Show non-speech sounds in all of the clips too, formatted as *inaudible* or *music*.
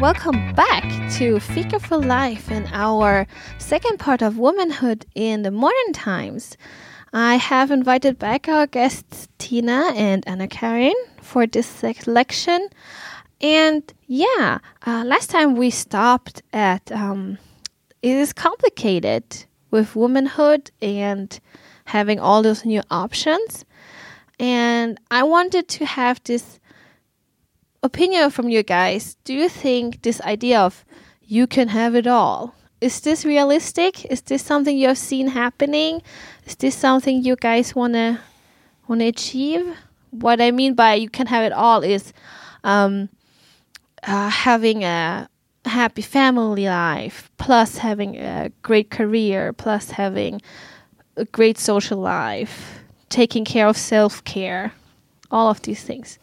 welcome back to Fika for Life and our second part of womanhood in the modern times. I have invited back our guests Tina and Anna Karin for this selection. And yeah, uh, last time we stopped at um, it is complicated with womanhood and having all those new options. And I wanted to have this opinion from you guys. Do you think this idea of you can have it all is this realistic? Is this something you have seen happening? Is this something you guys wanna wanna achieve? What I mean by you can have it all is um, uh, having a happy family life, plus having a great career, plus having a great social life, taking care of self care, all of these things.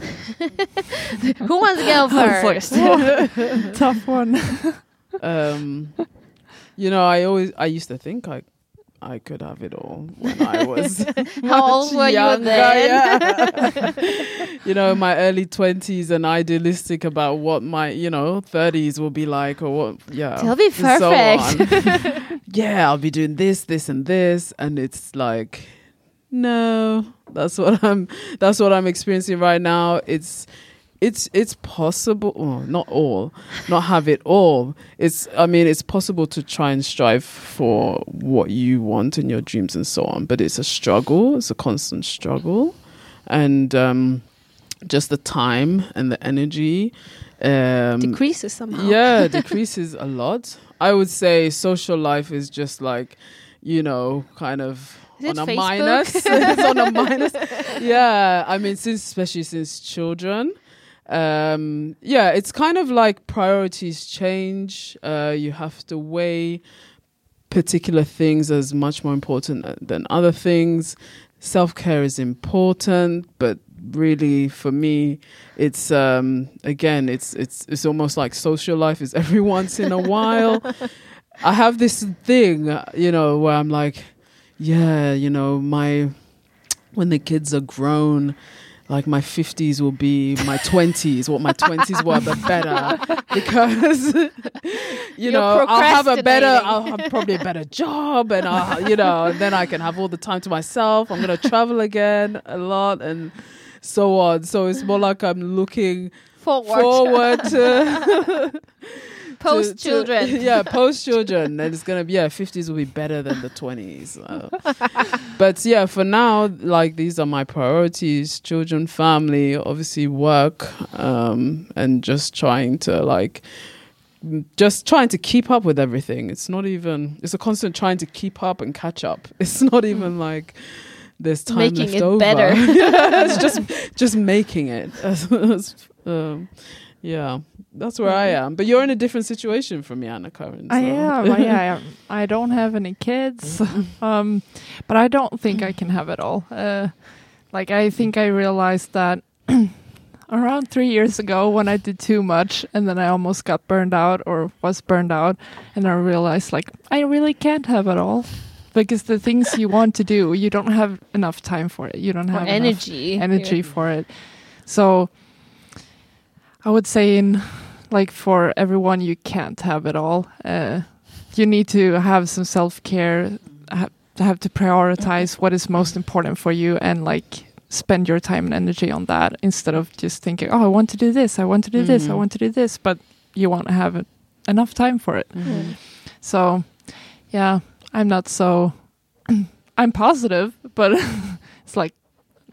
*laughs* Who wants to go first? *laughs* Tough one. *laughs* um, you know, I always I used to think I I could have it all when I was How old were you younger, then? yeah. you know, in my early twenties and idealistic about what my you know thirties will be like or what yeah. They'll be and so perfect. yeah, I'll be doing this, this, and this, and it's like no, that's what I'm. That's what I'm experiencing right now. It's it's it's possible oh, not all not have it all it's i mean it's possible to try and strive for what you want in your dreams and so on but it's a struggle it's a constant struggle and um just the time and the energy um Decreases somehow. yeah *laughs* decreases a lot i would say social life is just like you know kind of on a Facebook? minus. *laughs* *laughs* It's on a minus. Yeah i mean since especially since children um yeah it's kind of like priorities change. Uh you have to weigh particular things as much more important than other things. Self-care is important but really for me it's um again it's it's it's almost like social life is *laughs* every once in a while. I have this thing you know where i'm like yeah you know my when the kids are grown like my 50s will be my 20s what my 20s were but better *laughs* because you You're know i'll have a better i'll have probably a better job and i'll you know and then i can have all the time to myself. I'm going to travel again a lot and so on. So it's more like i'm looking Forward. forward to *laughs* *laughs* Post to- children. *laughs* yeah, post children. And it's gonna be yeah, fifties will be better than the twenties. Uh, *laughs* but yeah, for now, like these are my priorities: children, family, obviously work, um, and just trying to like just trying to keep up with everything. It's not even it's a constant trying to keep up and catch up. *laughs* It's not even like there's time Making left it over. better. yeah, it's just just making it. um, yeah, that's where I am. But you're in a different situation from me, Anna Karin. I so- am. I *laughs* am. I don't have any kids, *laughs* um, but I don't think I can have it all. Uh, like I think I realized that *clears throat* around three years ago when I did too much, and then I almost got burned out or was burned out, and I realized like I really can't have it all. Because the things you *laughs* want to do, you don't have enough time for it. You don't have energy. energy Yeah. for it. So I would say in like for everyone you can't have it all. Uh, you need to have some self-care, ha- have to prioritize what is most important for you and like spend your time and energy on that instead of just thinking, "Oh, I want to do this. I want to do this. I Mhm. want to do this," but you won't have enough time for it. Mhm. So, yeah, I'm not so *clears throat* I'm positive, but *laughs* it's like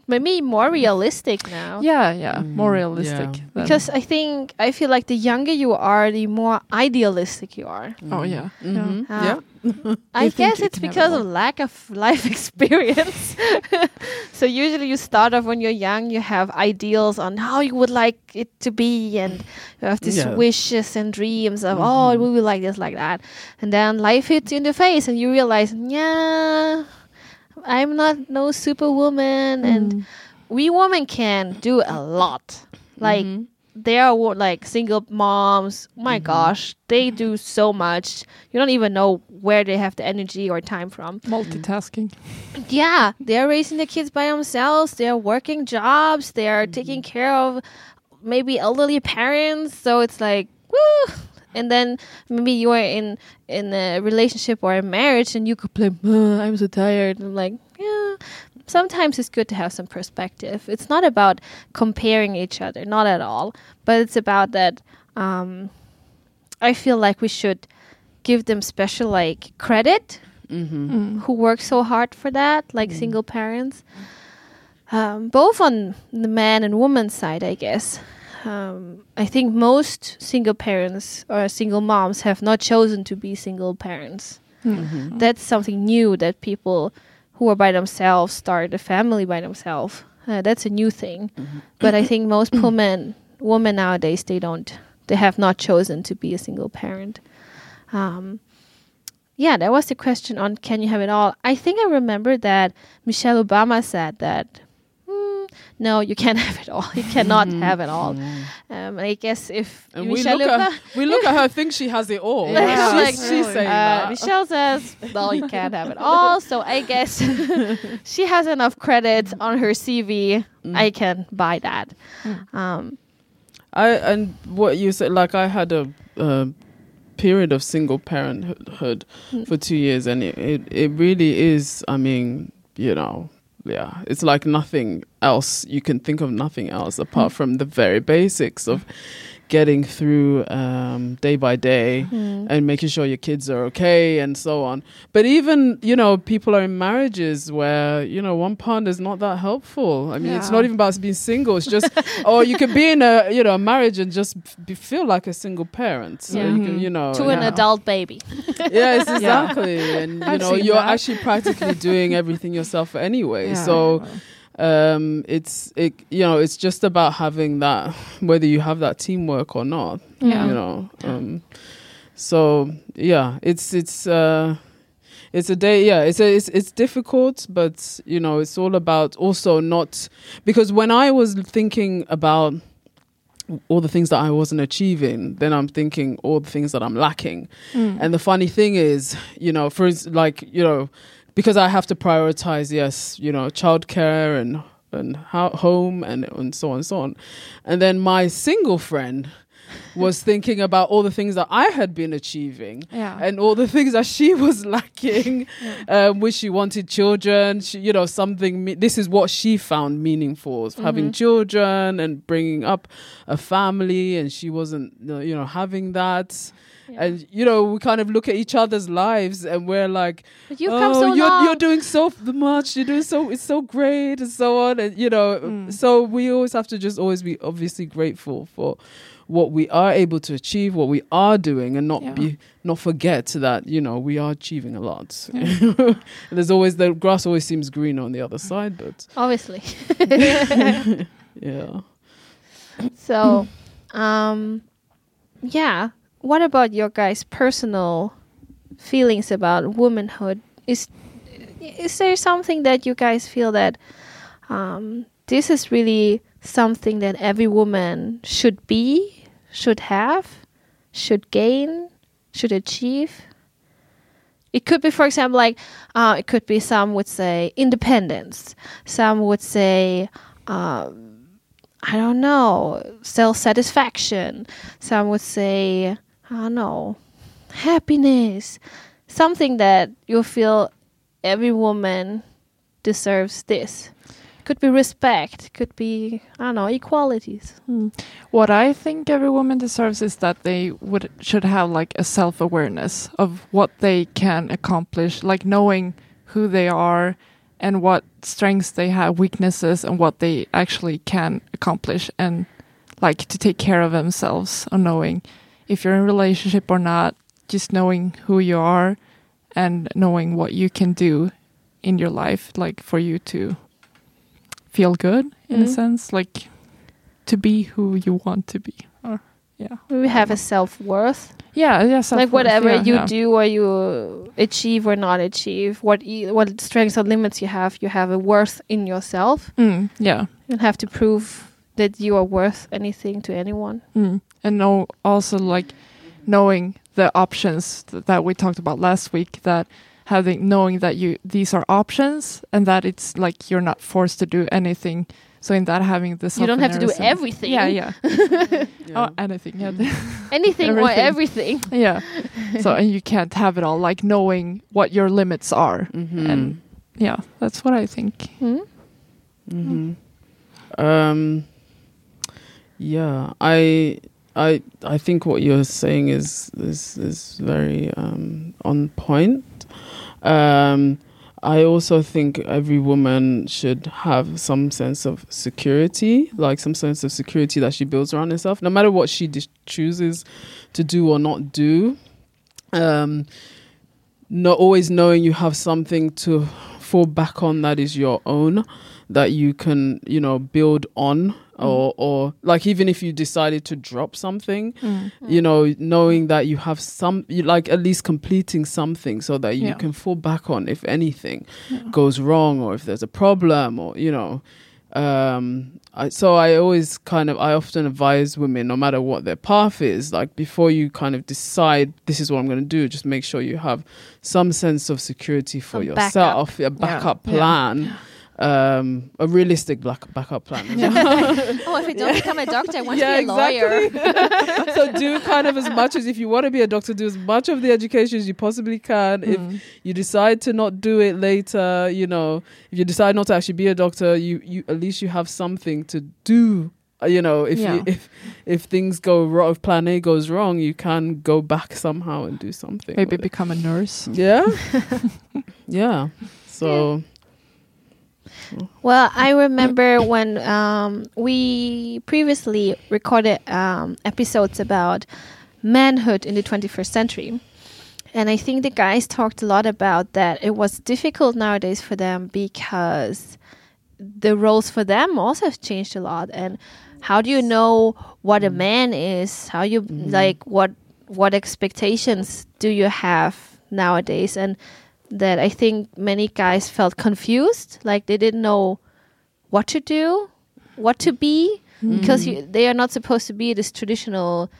Maybe more realistic now. yeah, yeah, more Mm, realistic. yeah. Because I think I feel like the younger you are, the more idealistic you are. oh yeah, Mhm. Yeah. Yeah. *laughs* I guess it's can it because of lack of *laughs* life experience. *laughs* so usually you start off when you're young, you have ideals on how you would like it to be, and you have these Yeah. wishes and dreams of oh, Mhm. we will like this, like that, and then life hits you in the face, and you realize, yeah, I'm not no superwoman, and Mm. we women can do a lot. Like Mhm. there are like single moms. My Mhm. gosh, they do so much. You don't even know where they have the energy or time from. multitasking. Yeah, they're raising the kids by themselves. They're working jobs. They're taking care of maybe elderly parents, so it's like woo. And then maybe you are in in a relationship or a marriage, and you complain, "Uh, "I'm so tired." And I'm like, yeah. Sometimes it's good to have some perspective. It's not about comparing each other, not at all. But it's about that. Um, I feel like we should give them special like credit Mm-hmm. Mm. who work so hard for that, like Mm. single parents. Um, both on the man and woman side, I guess. Um, I think most single parents or single moms have not chosen to be single parents. Mm-hmm. That's something new that people who are by themselves start a family by themselves. Uh, that's a new thing. Mm-hmm. But I think most *coughs* women, women nowadays, they don't, they have not chosen to be a single parent. Um, yeah, that was the question on can you have it all. I think I remember that Michelle Obama said that. "Hmm, no, you can't *laughs* have it all. You cannot have it all. Um, I guess if Mm-hmm. And we Michelle look, Obama, at, we look at her, *laughs* think she has it all. Yeah. she's, Like, she's saying uh, that. Michelle says, "Well, you can't have it all." So I guess *laughs* she has enough credit on her CV. Mm. I can buy that. Um, I and what you said, like I had a uh, period of single parenthood Hmm. for two years, and it, it it really is. I mean, you know, yeah, it's like nothing else. You can think of nothing else apart mm. from the very basics of getting through um, day by day hmm. and making sure your kids are okay and so on. But even, you know, people are in marriages where, you know, one partner is not that helpful. I mean, it's not even about being single. It's just, *laughs* or you could be in a, you know, a marriage and just be, feel like a single parent. So Yeah. you can, you know. to an yeah. adult baby. *laughs* Yes, *laughs* exactly. And, you I've know, you're that. actually practically doing everything yourself anyway. Yeah. So, um it's it you know it's just about having that whether you have that teamwork or not Yeah. you know um so yeah it's it's uh it's a day yeah it's a, it's it's difficult but you know it's all about also not because when i was thinking about all the things that i wasn't achieving then i'm thinking all the things that i'm lacking Mm. and the funny thing is, you know, for like, you know, because I have to prioritize, yes, you know, childcare and and ho- home and and so on and so on. And then my single friend *laughs* was thinking about all the things that I had been achieving yeah. and all the things that she *laughs* was lacking, um, which she wanted children. She, you know, something. Me- this is what she found meaningful: is having children and bringing up a family, and she wasn't, you know, having that. Yeah. And you know, we kind of look at each other's lives, and we're like, But you've "Oh, come so you're you're doing so much. You're doing so it's so great, and so on." And you know, Mm. so we always have to just always be obviously grateful for what we are able to achieve, what we are doing, and not Yeah. be not forget that you know we are achieving a lot. *laughs* There's always the grass always seems greener on the other side, but Obviously. *laughs* yeah. So, um, yeah. What about your guys' personal feelings about womanhood? Is is there something that you guys feel that um, this is really something that every woman should be, should have, should gain, should achieve? It could be, for example, like uh, it could be some would say independence, some would say. Um, I don't know, self satisfaction. Some would say, I don't know, happiness. Something that you feel every woman deserves this. Could be respect, could be, I don't know, equalities. Mm. What I think every woman deserves is that they would should have like a self awareness of what they can accomplish, like knowing who they are and what strengths they have, weaknesses, and what they actually can accomplish, and like to take care of themselves, or knowing if you're in a relationship or not, just knowing who you are and knowing what you can do in your life, like for you to feel good in a Mhm. sense, like to be who you want to be. Or yeah, We have a self worth. yeah, yeah. Like whatever yeah, you yeah. do or you achieve or not achieve, what e- what strengths or limits you have, you have a worth in yourself. Mm, yeah, You don't have to prove that you are worth anything to anyone. mm. And know also like knowing the options th- that we talked about last week. That having knowing that you these are options and that it's like you're not forced to do anything So in that having this, You don't have to do everything. Yeah, yeah. *laughs* Yeah. Oh, anything. Yeah. *laughs* Anything or Everything. everything. yeah. So and you can't have it all. Like knowing what your limits are, Mhm. and yeah, that's what I think. Hmm? hmm Um, yeah, I, I, I think what you're saying is is is very um, on point. Um, I also think every woman should have some sense of security, like some sense of security that she builds around herself, no matter what she chooses to do or not do. Um, not always knowing you have something to fall back on that is your own that you can you know build on or or like even if you decided to drop something you know knowing that you have some you like at least completing something so that you Yeah. can fall back on if anything goes wrong or if there's a problem or you know um I, so i always kind of i often advise women no matter what their path is like before you kind of decide this is what i'm going to do just make sure you have some sense of security for Some backup. yourself a backup Yeah. plan um a realistic black backup plan *laughs* *laughs* well. Oh, if I don't become a doctor, I want Yeah, to be a lawyer. *laughs* so do kind of as much as if you want to be a doctor do as much of the education as you possibly can if Mm. you decide to not do it later you know if you decide not to actually be a doctor you you at least you have something to do Uh, you know if Yeah. you, if if things go wrong if plan a goes wrong you can go back somehow and do something Maybe with it. become a nurse. yeah yeah so Well, I remember when um, we previously recorded um, episodes about manhood in the 21st century. And I think the guys talked a lot about that it was difficult nowadays for them because the roles for them also have changed a lot. And how do you know what a man is? How you like what what expectations do you have nowadays? And that I think many guys felt confused, like they didn't know what to do, what to be, because you, they are not supposed to be this traditional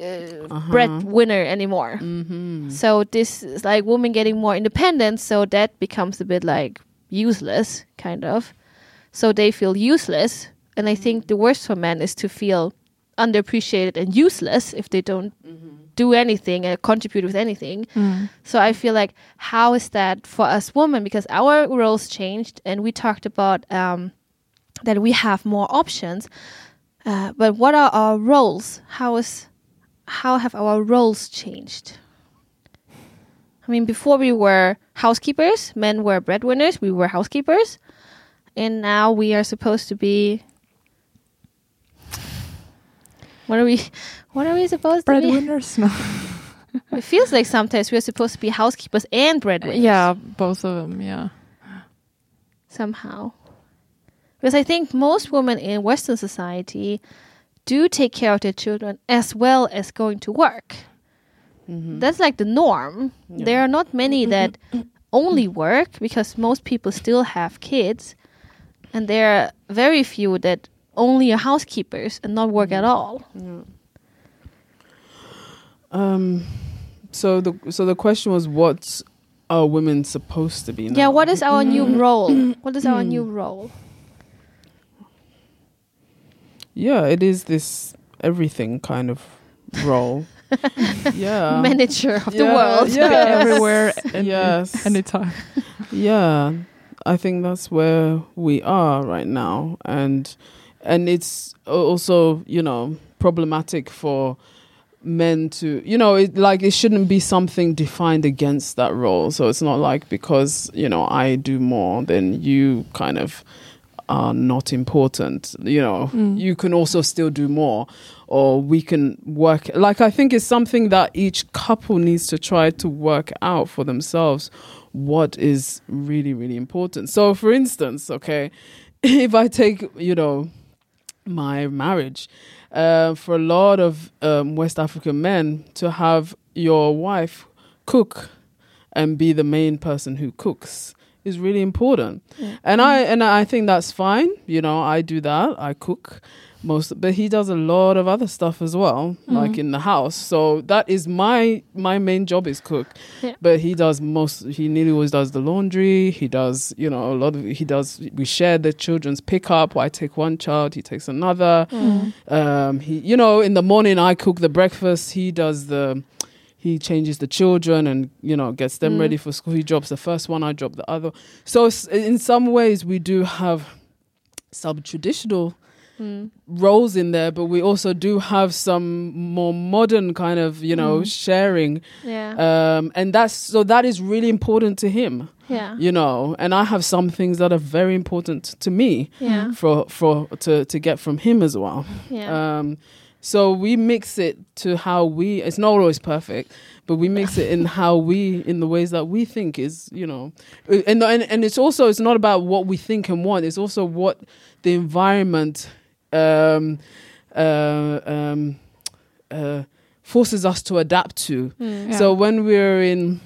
uh, breadwinner anymore. mhm. So this is like women getting more independent, so that becomes a bit like useless, kind of. So they feel useless, and I think the worst for men is to feel underappreciated and useless if they don't do anything and contribute with anything. So I feel like how is that for us women? Because our roles changed, and we talked about um, that we have more options. Uh, but what are our roles? How is how have our roles changed? I mean, before we were housekeepers, men were breadwinners. We were housekeepers, and now we are supposed to be. What are we? What are we supposed to be? Breadwinners? No. *laughs* It feels like sometimes we're supposed to be housekeepers and breadwinners. yeah, both of them. Yeah. somehow. Because I think most women in Western society do take care of their children as well as going to work. Mm-hmm. That's like the norm. There are not many *laughs* that only work because most people still have kids. And there are very few that only are housekeepers and not work at mm-hmm. all. um so the so the question was what are women supposed to be now? Yeah, what is our new mm-hmm. role? What is our mm-hmm. new role? yeah it is this everything kind of role *laughs* yeah Manager of the world. yeah. Everywhere. And Yes. Anytime. yeah i think that's where we are right now and and it's also you know problematic for men to you know it like it shouldn't be something defined against that role. So it's not like because you know i do more than you kind of are not important you know. Mm. You can also still do more or we can work like i think it's something that each couple needs to try to work out for themselves what is really really important. So for instance okay *laughs* if i take you know my marriage uh, for a lot of um, west african men to have your wife cook and be the main person who cooks is really important. Yeah. And I and I think that's fine. You know, I do that. I cook most, but he does a lot of other stuff as well, like in the house. So that is my my main job is cook. Yeah. But he does most. He nearly always does the laundry. He does, you know, a lot of. He does. We share the children's pickup. I take one child. He takes another. Mm. Um, he, you know, in the morning I cook the breakfast. He does the. He changes the children and you know gets them Mm. ready for school. He drops the first one. I drop the other. So in some ways we do have some traditional Mm. roles in there, but we also do have some more modern kind of you know Mm. sharing. Yeah. Um, and that's so that is really important to him, yeah. you know. And I have some things that are very important to me Yeah. for for to to get from him as well. Yeah. Um, so we mix it to how we. It's not always perfect, but we mix it in how we, in the ways that we think is, you know, Uh, and and and it's also it's not about what we think and want. It's also what the environment um, uh, um, uh, forces us to adapt to. Mm. Yeah. So when we're in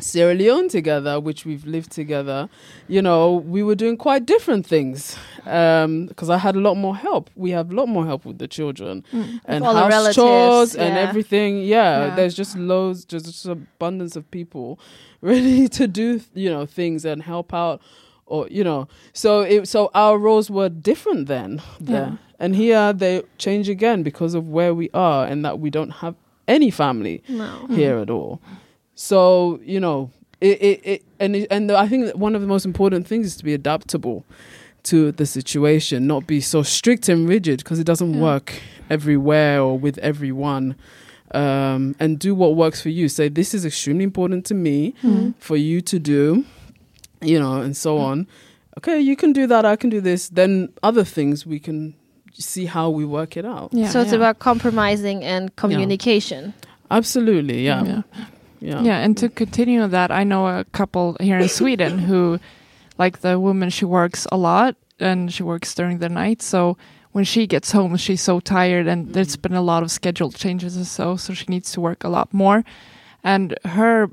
Sierra Leone together, which we've lived together, you know, we were doing quite different things. Because I had a lot more help. We have a lot more help with the children Mm. and house chores and everything. Yeah, Yeah. there's just loads, just, just abundance of people *laughs* ready to do, you know, things and help out. Or you know, so it so our roles were different then there, Yeah. and here they change again because of where we are and that we don't have any family No. here at all. So you know, it, it, it and it, and I think that one of the most important things is to be adaptable to the situation, not be so strict and rigid because it doesn't Yeah. work everywhere or with everyone. Um, and do what works for you. Say this is extremely important to me Mm. for you to do, you know, and so on. Okay, you can do that. I can do this. Then other things we can see how we work it out. Yeah, so it's yeah. about compromising and communication. Absolutely, yeah, yeah. yeah, and to continue that, I know a couple here in Sweden who, like the woman, she works a lot and she works during the night. So when she gets home, she's so tired, and there's been a lot of schedule changes and so, so she needs to work a lot more. And her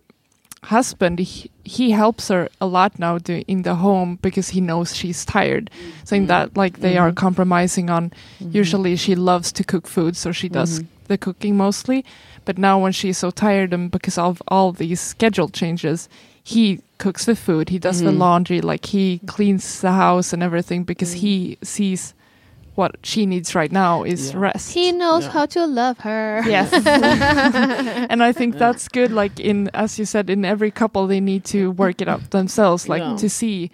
husband, he, he helps her a lot now do, in the home because he knows she's tired, saying that like they are Mhm. compromising on. Mm-hmm. Usually, she loves to cook food, so she does Mhm. the cooking mostly. But now when she's so tired and because of all these schedule changes, he cooks the food, he does the Mhm. laundry, like he cleans the house and everything because Mm. he sees what she needs right now is Yeah. rest. He knows Yeah. how to love her. Yes. *laughs* and I think Yeah. that's good. Like in, as you said, in every couple, they need to work it out themselves, like Yeah. to see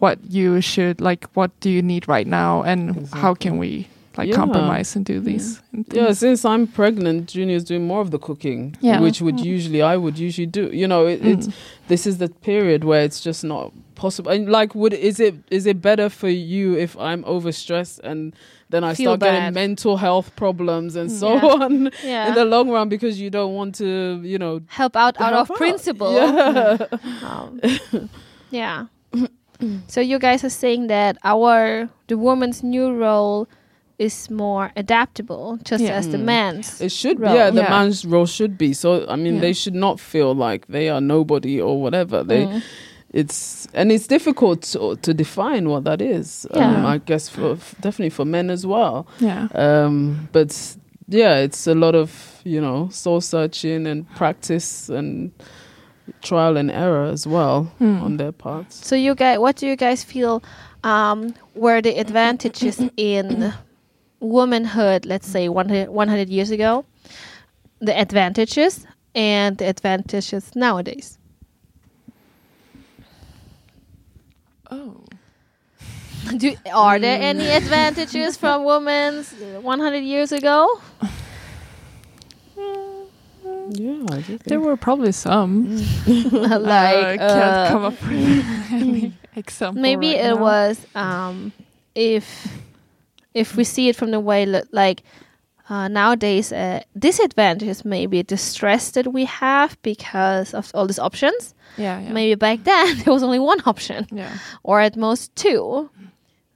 what you should, like, what do you need right now and how can we like Yeah. compromise and do these. and Yeah, since I'm pregnant, Junior's doing more of the cooking, Yeah. which would Mm. usually I would usually do. You know, it, it's Mm. this is the period where it's just not possible. And like, would is it is it better for you if I'm overstressed and then I Feel start getting mental health problems and so Yeah. on *laughs* Yeah. in the long run because you don't want to, you know, help out out help of principle. Yeah. Um, *laughs* *laughs* yeah. so you guys are saying that our the woman's new role is more adaptable, just Yeah. as the Mm. man's. It should role. be. Yeah, the Yeah. man's role should be. So I mean, Yeah. they should not feel like they are nobody or whatever. They Mm. it's and it's difficult to, to define what that is. Um, Yeah. I guess for f- definitely for men as well. Yeah. Um, but yeah, it's a lot of you know soul searching and practice and trial and error as well Hmm. on their parts. So you guys, what do you guys feel um, were the advantages in womanhood? Let's say 100, 100 years ago, the advantages and the advantages nowadays. Oh. Do, are there any advantages from women 100 years ago? Yeah, I do think. There were probably some. *laughs* like I can't uh, come up with any *laughs* example. maybe right it now. was um, if if we see it from the way li- like uh, nowadays uh, disadvantages maybe the stress that we have because of all these options Yeah, yeah. maybe back then *laughs* there was only one option Yeah. or at most two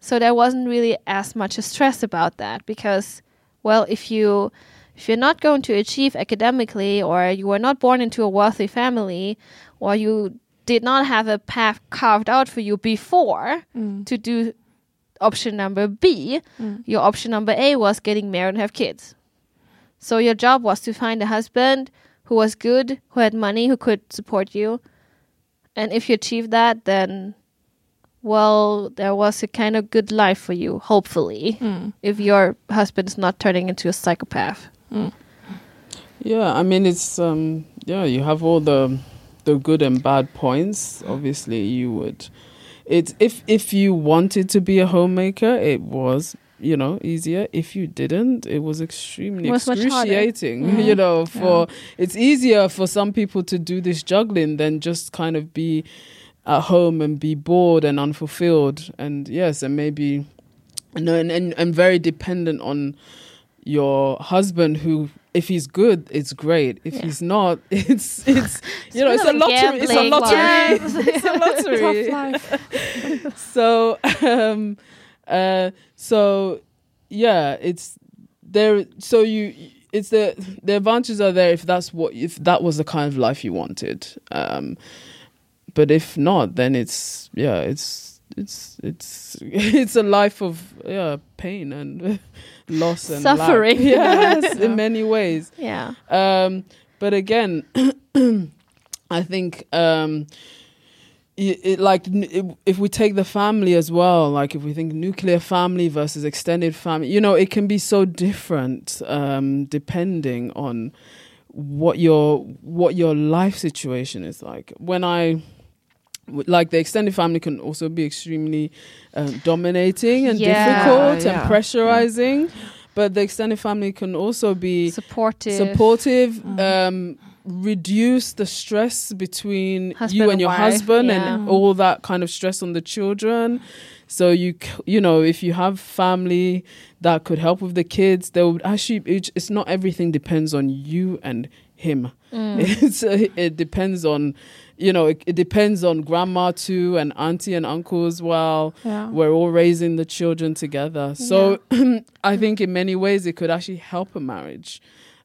so there wasn't really as much stress about that because well if you if you're not going to achieve academically or you were not born into a wealthy family or you did not have a path carved out for you before Mm. to do option number B, Mm. your option number A was getting married and have kids. So your job was to find a husband who was good, who had money, who could support you. And if you achieved that, then, well, there was a kind of good life for you, hopefully, Mm. if your husband is not turning into a psychopath. Yeah, I mean it's um yeah, you have all the the good and bad points. Obviously, you would it's if if you wanted to be a homemaker, it was you know easier. If you didn't, it was extremely It was excruciating. *laughs* Mhm. You know, for it's easier for some people to do this juggling than just kind of be at home and be bored and unfulfilled. And yes, and maybe and and and, and very dependent on your husband who if he's good it's great. If Yeah. he's not *laughs* it's it's *laughs* you know it's a lottery. It's a lottery. *laughs* it's a lottery Tough life. so um uh so yeah it's there so you it's the the advantages are there if that's what if that was the kind of life you wanted. Um but if not then it's yeah it's it's it's it's a life of yeah pain and loss and lack. Suffering. *laughs* yes Yeah. in many ways Yeah. um, but again, *clears throat* I think um, it, it, like it, if we take the family as well, like if we think nuclear family versus extended family, you know, it can be so different um, depending on what your what your life situation is like. When I like the extended family can also be extremely um, dominating and Yeah, difficult yeah. and pressurizing. But the extended family can also be Supportive. supportive Mm. um reduce the stress between Husband you and and your wife, husband yeah. and all that kind of stress on the children so you you know if you have family that could help with the kids they would actually it, it's not everything depends on you and him Mm. *laughs* it's uh, it depends on you know it, it depends on grandma too and auntie and uncle as well Yeah. we're all raising the children together. So *laughs* I think in many ways it could actually help a marriage.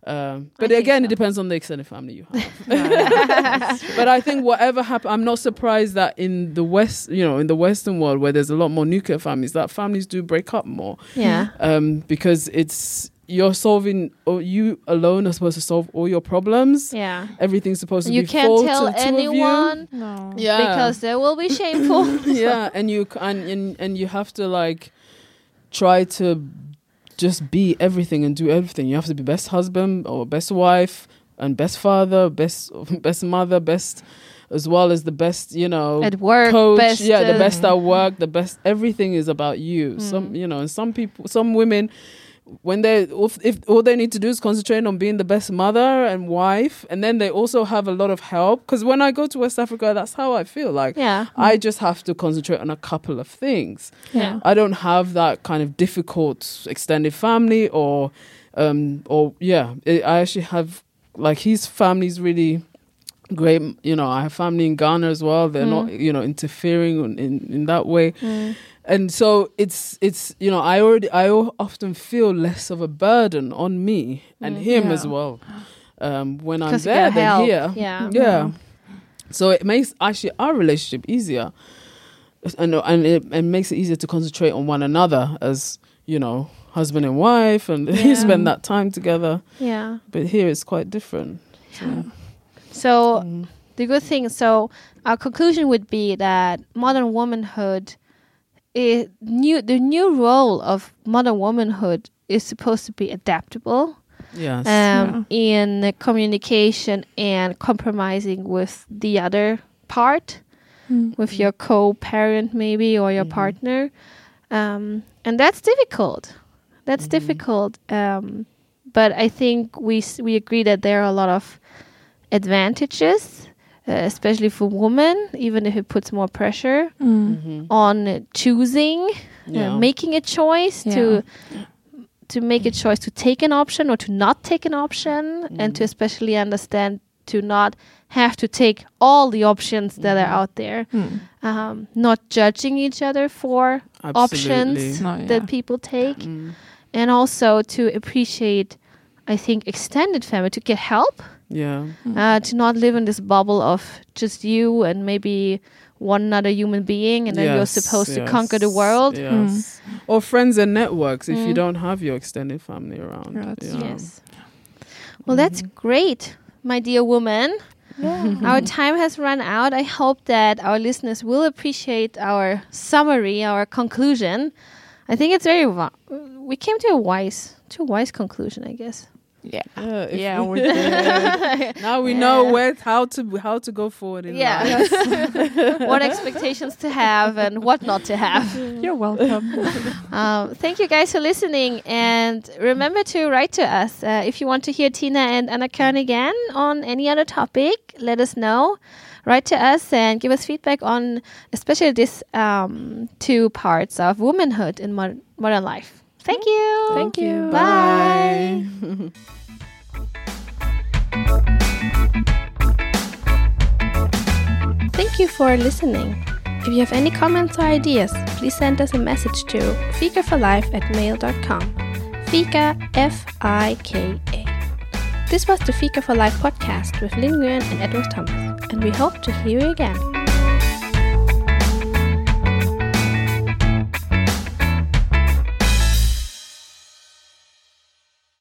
Um, but again, so. it depends on the extended family you have. *laughs* *laughs* but I think whatever happens, I'm not surprised that in the West, you know, in the Western world where there's a lot more nuclear families, that families do break up more yeah. um, because it's you're solving, or you alone are supposed to solve all your problems. Yeah. Everything's supposed to You be can't tell to two of you. anyone No. Yeah, because they will be shameful. *laughs* yeah, and you c- and, and and you have to like try to just be everything and do everything. You have to be best husband or best wife and best father, best *laughs* best mother, best as well as the best, you know, At work, coach. best, yeah, the uh, best at work, the best. Everything is about you. Mm. Some, you know, and some people, some women. When they, if, if all they need to do is concentrate on being the best mother and wife, and then they also have a lot of help. Because when I go to West Africa, that's how I feel. Like Yeah. I just have to concentrate on a couple of things. Yeah. I don't have that kind of difficult extended family or um or yeah, it, I actually have like his family's really great, you know, I have family in Ghana as well. They're not, you know, interfering in, in that way. Mm. And so it's it's you know, I already i often feel less of a burden on me and Mm. him Yeah. as well. Um when i'm there than help. here. Yeah. Yeah. So it makes actually our relationship easier, and and it, it makes it easier to concentrate on one another as you know husband and wife, and *laughs* you Yeah. spend that time together. Yeah. But here it's quite different. So, So mm. the good thing so our conclusion would be that modern womanhood is new the new role of modern womanhood is supposed to be adaptable yes, um, in the communication and compromising with the other part Mm. with your co-parent maybe or your Mhm. partner um, and that's difficult that's Mhm. difficult um, but i think we s- we agree that there are a lot of advantages uh, especially for women even if it puts more pressure Mm. Mhm. on choosing yeah. uh, making a choice to to make a choice to take an option or to not take an option and to Mhm. especially understand to not have to take all the options that are Mhm. out there Mm. um, not judging each other for options. Absolutely. No, yeah. that people take Mm. and also to appreciate i think extended family to get help Yeah. uh, to not live in this bubble of just you and maybe one other human being, and then you're Yes, supposed to conquer the world. Yes. Or friends and networks if you Mm. don't have your extended family around. That's- yeah. Yes. Well, that's great, my dear woman. Our time has run out. I hope that our listeners will appreciate our summary, our conclusion. I think it's very. wi- We came to a wise, to a wise conclusion, I guess. Yeah. Yeah, Yeah, we- we're there. *laughs* now we know where how to how to go forward in Yeah. life. *laughs* what expectations to have and what not to have. *laughs* You're welcome. Um, thank you guys for listening, and remember to write to us uh, if you want to hear Tina and Anna Karin again on any other topic. Let us know. Write to us and give us feedback on, especially these um, two parts of womanhood in mod- modern life. Thank you. Thank you. Bye. *laughs* Thank you for listening. If you have any comments or ideas, please send us a message to fikaforlife at mail.com. Fika, F I K A. This was the Fika for Life podcast with Lin Nguyen and Edward Thomas, and we hope to hear you again.